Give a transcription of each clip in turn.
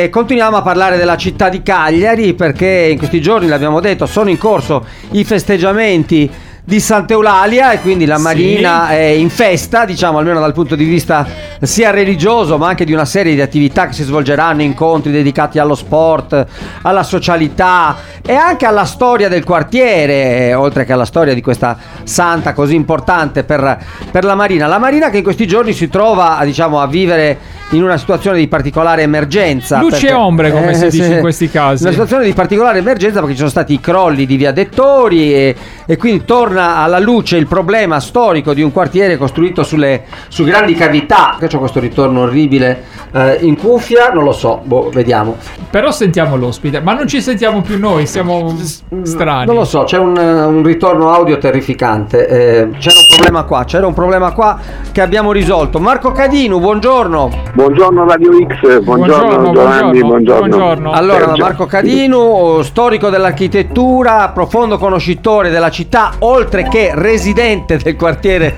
E continuiamo a parlare della città di Cagliari perché in questi giorni, l'abbiamo detto, sono in corso i festeggiamenti di Sant'Eulalia e quindi la Marina è in festa, diciamo almeno dal punto di vista sia religioso ma anche di una serie di attività che si svolgeranno, incontri dedicati allo sport, alla socialità e anche alla storia del quartiere, eh, oltre che alla storia di questa santa così importante per, per la Marina. La Marina che in questi giorni si trova diciamo, a vivere in una situazione di particolare emergenza. Luci e ombre, come si dice sì, in questi casi. Una situazione di particolare emergenza perché ci sono stati i crolli di via Dettori e, e quindi torna alla luce il problema storico di un quartiere costruito sulle, su grandi cavità. Che c'ho questo ritorno orribile eh, in cuffia, non lo so, boh, vediamo. Però sentiamo l'ospite, ma non ci sentiamo più noi, siamo strani. Non lo so, c'è un, eh, un ritorno audio terrificante. Eh, c'era un problema qua, c'era un problema qua che abbiamo risolto. Marco Cadinu, buongiorno. Buongiorno Radio X, buongiorno, Giovanni, buongiorno. buongiorno. Allora, Sergio. Marco Cadinu, storico dell'architettura, profondo conoscitore della città, oltre che residente del quartiere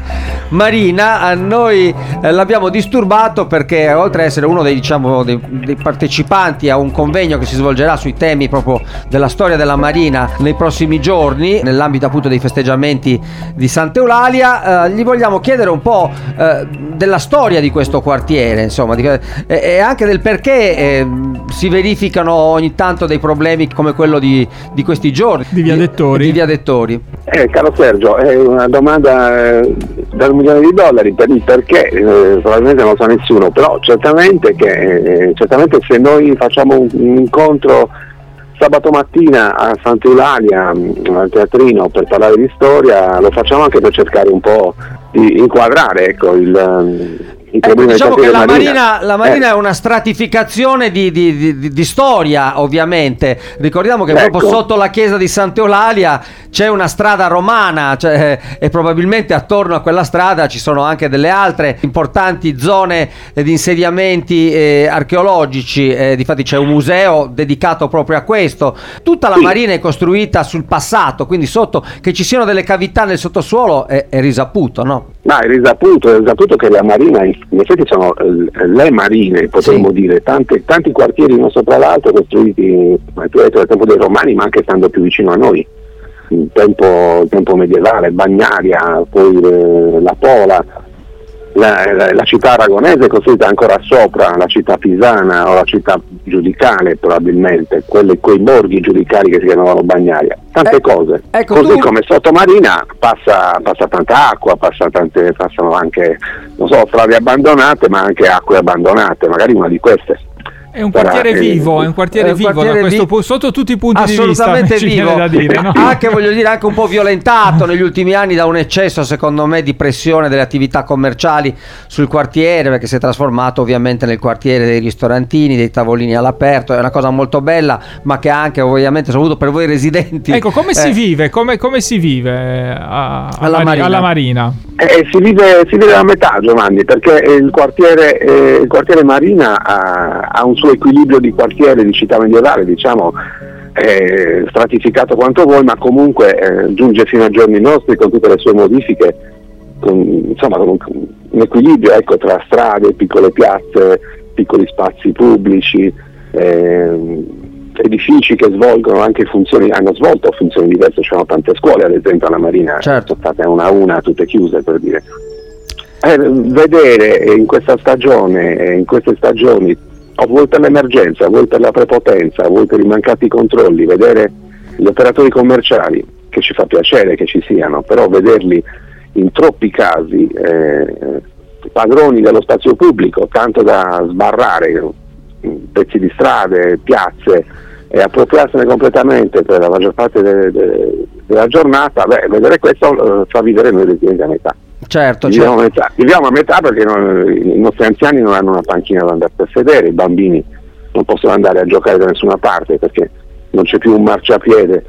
Marina, a noi eh, l'abbiamo disturbato perché oltre ad essere uno dei, diciamo, dei, dei partecipanti a un convegno che si svolgerà sui temi proprio della storia della Marina nei prossimi giorni, nell'ambito appunto dei festeggiamenti di Sant'Eulalia, eh, gli vogliamo chiedere un po' eh, della storia di questo quartiere, insomma, di- e, e anche del perché eh, si verificano ogni tanto dei problemi come quello di, di questi giorni. Di Via Dettori. Di Via Dettori. Eh, caro Sergio, è una domanda eh, da un milione di dollari per il perché, eh, probabilmente non lo sa nessuno, però certamente, che, eh, certamente se noi facciamo un, un incontro sabato mattina a Sant'Eulalia, mh, al teatrino, per parlare di storia, lo facciamo anche per cercare un po' di inquadrare ecco, il, Ecco, diciamo che la Marina, la Marina Eh, è una stratificazione di, di- di- di- storia, ovviamente. Ricordiamo che Ecco. proprio sotto la chiesa di Sant'Eulalia c'è una strada romana cioè, e probabilmente attorno a quella strada ci sono anche delle altre importanti zone eh, di insediamenti eh, archeologici. Eh, difatti c'è un museo dedicato proprio a questo. Tutta la Sì. Marina è costruita sul passato, quindi sotto che ci siano delle cavità nel sottosuolo è, è risaputo, no? Ma è risaputo, è risaputo che la marina, in effetti sono eh, le marine, potremmo Sì. dire, tanti, tanti quartieri uno sopra l'altro costruiti, tu hai detto, nel tempo dei romani, ma anche stando più vicino a noi, il tempo, il tempo medievale, Bagnaria, poi eh, la Pola, la, la- la città aragonese è costruita ancora sopra la città pisana o la città giudicale probabilmente, quelle, quei borghi giudicali che si chiamavano Bagnaria, tante Eh, cose. ecco, Così tu- come sotto Marina passa, passa tanta acqua, passa tante, passano anche non so, strade abbandonate ma anche acque abbandonate, magari una di queste. È un quartiere eh, vivo, è un quartiere è un vivo quartiere da questo vi- sotto tutti i punti di vista. assolutamente vivo da dire, no? anche voglio dire anche un po' violentato negli ultimi anni da un eccesso secondo me di pressione delle attività commerciali sul quartiere perché si è trasformato ovviamente nel quartiere dei ristorantini dei tavolini all'aperto è una cosa molto bella ma che anche ovviamente soprattutto per voi residenti Ecco, come si eh, vive? Come, come si vive eh, a- a Alla Mari- Marina. alla Marina? Eh, si, vive, si vive a metà Giovanni perché il quartiere, eh, il quartiere Marina ha, ha un suo equilibrio di quartiere di città medievale, diciamo eh, stratificato quanto vuoi, ma comunque eh, giunge fino ai giorni nostri con tutte le sue modifiche, con, insomma con un, un equilibrio ecco, tra strade, piccole piazze, piccoli spazi pubblici. ehm, edifici che svolgono anche funzioni, hanno svolto funzioni diverse, c'erano tante scuole ad esempio alla Marina, Certo. sono state una a una tutte chiuse per dire. Eh, vedere in questa stagione, eh, in queste stagioni, o vuoi per l'emergenza, vuoi per la prepotenza, vuoi per i mancati controlli, vedere gli operatori commerciali, che ci fa piacere che ci siano, però vederli in troppi casi eh, padroni dello spazio pubblico, tanto da sbarrare pezzi di strade, piazze e appropriarsene completamente per la maggior parte de- de- della giornata, beh, vedere questo eh, fa vivere noi residenti a metà. Certo, Viviamo, certo. a metà. Viviamo a metà perché non- i nostri anziani non hanno una panchina da andare a sedere, i bambini non possono andare a giocare da nessuna parte perché non c'è più un marciapiede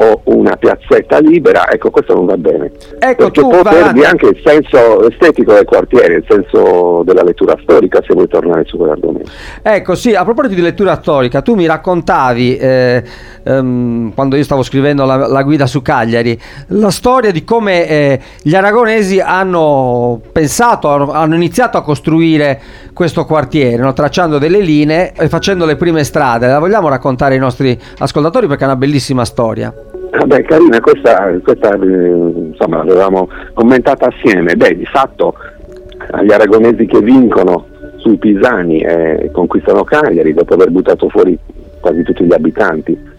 o una piazzetta libera, ecco questo non va bene. Ecco, Perché tu può perdi anche il senso estetico del quartiere, il senso della lettura storica se vuoi tornare su quell'argomento. Ecco, sì, a proposito di lettura storica, tu mi raccontavi, eh, ehm, quando io stavo scrivendo la, la guida su Cagliari, la storia di come eh, gli aragonesi hanno pensato, hanno, hanno iniziato a costruire questo quartiere, no? tracciando delle linee e facendo le prime strade. La vogliamo raccontare ai nostri ascoltatori perché è una bellissima storia. Vabbè, carina, questa, questa eh, insomma l'avevamo commentata assieme. Beh, di fatto agli aragonesi che vincono sui pisani e conquistano Cagliari dopo aver buttato fuori quasi tutti gli abitanti.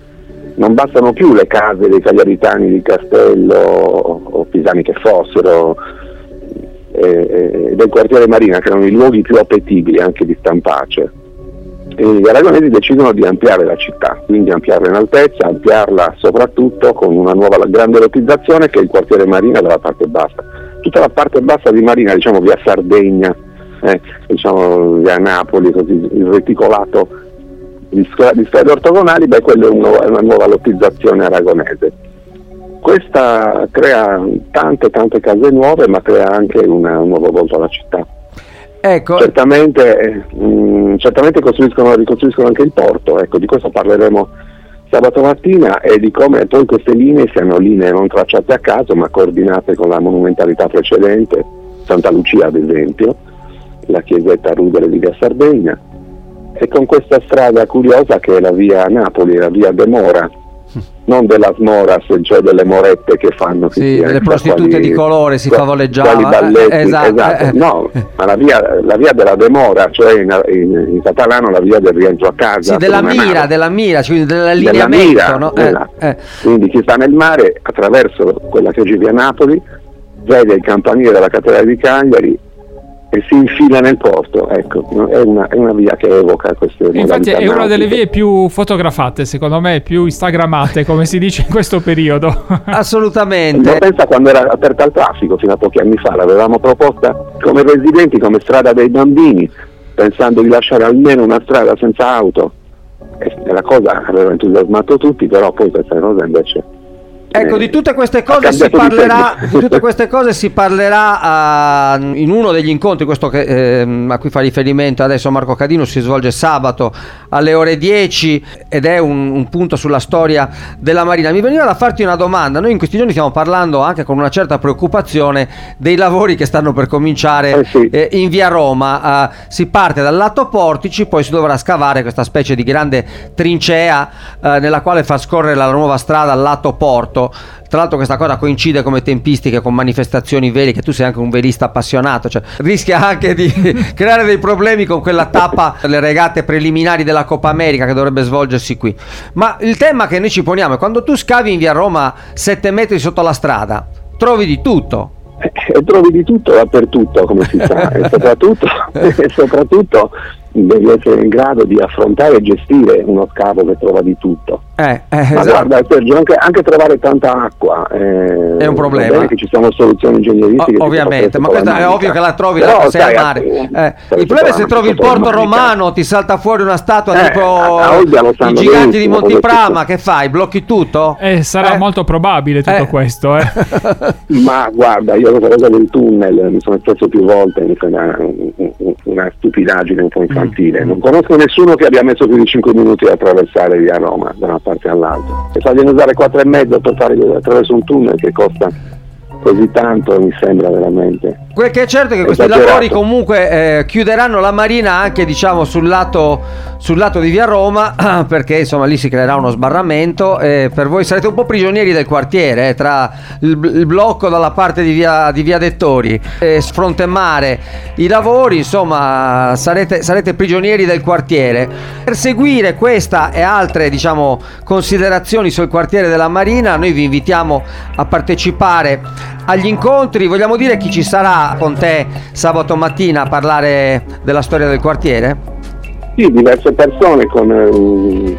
Non bastano più le case dei cagliaritani di Castello o, pisani che fossero eh, eh, del quartiere Marina, che erano i luoghi più appetibili anche di Stampace. Gli aragonesi decidono di ampliare la città, quindi ampliarla in altezza, ampliarla soprattutto con una nuova grande lottizzazione che è il quartiere Marina dalla parte bassa. Tutta la parte bassa di Marina, diciamo via Sardegna, eh, diciamo via Napoli, così, il reticolato di, di strade ortogonali, beh quello è, è una nuova lottizzazione aragonese. Questa crea tante tante case nuove ma crea anche una- un nuovo volto alla città. Ecco, Certamente, mh, certamente costruiscono, ricostruiscono anche il porto, ecco, di questo parleremo sabato mattina e di come poi queste linee siano linee non tracciate a caso ma coordinate con la monumentalità precedente, Santa Lucia ad esempio, la chiesetta rudere di via Sardegna, e con questa strada curiosa che è la via Napoli, la via De Mora, non della Smoras, cioè delle morette che fanno Sì, si delle prostitute quali- di colore si qua- favoleggiava, quali eh, esatto, esatto. eh. no, ma la via, la via della demora, cioè in, in- in catalano la via del rientro a casa. sì, della mira, della mira, cioè Della dell'allineamento, mira, no? Eh, esatto. eh. Quindi chi sta nel mare attraverso quella che oggi via Napoli vede il campanile della cattedrale di Cagliari e si infila nel porto, ecco, è, una, è una via che evoca queste Infatti è una delle vie più fotografate, secondo me, più instagrammate, come si dice in questo periodo. Ma Assolutamente. pensa quando era aperta al traffico fino a pochi anni fa, l'avevamo proposta come residenti, come strada dei bambini, pensando di lasciare almeno una strada senza auto. E la cosa aveva entusiasmato tutti, però poi questa cosa invece... Ecco, eh, di tutte queste cose si parlerà, segno. di tutte queste cose si parlerà ah, in uno degli incontri, questo che, ehm, a cui fa riferimento adesso Marco Cadino, si svolge sabato alle ore 10 ed è un, un punto sulla storia della Marina. Mi veniva da farti una domanda, noi in questi giorni stiamo parlando anche con una certa preoccupazione dei lavori che stanno per cominciare Eh sì. eh, in via Roma. Ah, si parte dal lato Portici, poi si dovrà scavare questa specie di grande trincea eh, nella quale far scorrere la nuova strada al lato Porto. Tra l'altro questa cosa coincide come tempistiche con manifestazioni veri, che tu sei anche un velista appassionato, cioè rischia anche di creare dei problemi con quella tappa delle regate preliminari della Coppa America che dovrebbe svolgersi qui. Ma il tema che noi ci poniamo è quando tu scavi in via Roma 7 metri sotto la strada, trovi di tutto. Eh, E trovi di tutto dappertutto, come si sa, e soprattutto, e soprattutto devi essere in grado di affrontare e gestire uno scavo che trova di tutto. Eh, eh, Ma esatto. guarda Sergio, anche, anche trovare tanta acqua eh, È un problema. bene che ci sono soluzioni ingegneristiche. O- ovviamente, ma questo è ovvio che la trovi là, sei al mare. Eh, il problema è se trovi il porto romano, ti salta fuori una statua Eh, tipo i giganti di benissimo Monti dove Prama, tutto. che fai? Blocchi tutto? Sarà Eh. molto probabile tutto Eh. questo, eh. Ma guarda, io questa cosa del tunnel mi sono espresso più volte, mi sembra un- un- una stupidaggine un po' infantile. Non conosco nessuno che abbia messo più di 5 minuti a attraversare via Roma da una parte all'altra. E fargliene usare 4 e mezzo per fare attraverso un tunnel che costa così tanto mi sembra veramente. Quel che è certo è che questi Esagerato. lavori comunque eh, chiuderanno la marina anche diciamo sul lato, sul lato di via Roma perché insomma lì si creerà uno sbarramento e per voi sarete un po' prigionieri del quartiere eh, tra il, il blocco dalla parte di via, di via Dettori e sfrontemare i lavori insomma sarete, sarete prigionieri del quartiere per seguire questa e altre diciamo considerazioni sul quartiere della marina noi vi invitiamo a partecipare agli incontri vogliamo dire chi ci sarà con te sabato mattina a parlare della storia del quartiere? Sì, diverse persone con, eh,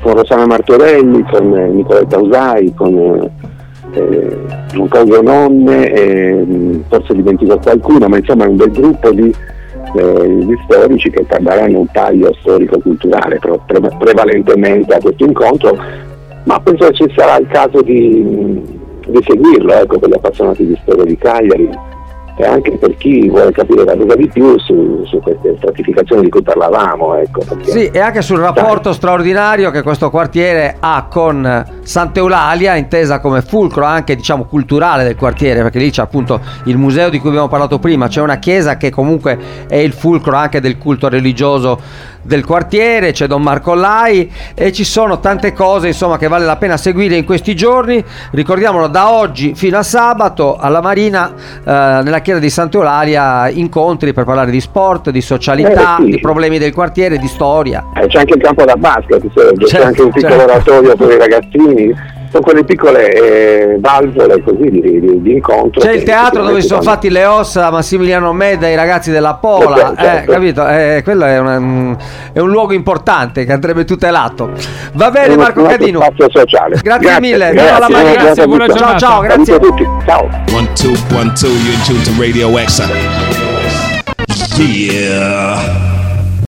con Rossana Martorelli, con eh, Nicoletta Usai, con eh, eh, Giancarlo Nonne, eh, forse dimentico qualcuno, ma insomma è un bel gruppo di, eh, di storici che daranno un taglio storico-culturale, pre- prevalentemente a questo incontro ma penso che ci sarà il caso di, di seguirlo ecco, per gli appassionati di storia di Cagliari e anche per chi vuole capire qualcosa di più su, su queste stratificazioni di cui parlavamo. Ecco, sì, e anche sul rapporto dai. straordinario che questo quartiere ha con Sant'Eulalia, intesa come fulcro anche diciamo culturale del quartiere, perché lì c'è appunto il museo di cui abbiamo parlato prima, c'è una chiesa che comunque è il fulcro anche del culto religioso del quartiere, c'è Don Marco Lai e ci sono tante cose insomma che vale la pena seguire in questi giorni. Ricordiamolo da oggi fino a sabato alla Marina eh, nella chiesa di Sant'Eulalia incontri per parlare di sport, di socialità, eh, sì. di problemi del quartiere, di storia. Eh, c'è anche il campo da basket, certo, c'è anche un piccolo certo. oratorio per i ragazzini sono quelle piccole eh, valvole così di, di, di incontro. C'è il teatro dove si sono fatti le ossa Massimiliano Meda e i ragazzi della Pola, certo, eh, certo. capito? Eh, quello è, una, è, un luogo importante che andrebbe tutelato. Va bene Marco Cadino. Spazio sociale. Grazie, grazie mille, grazie, mano. Grazie, buona giornata. Ciao, ciao, grazie. a tutti. Ciao. One, two, one, two, you're in tune to Radio X. Yeah.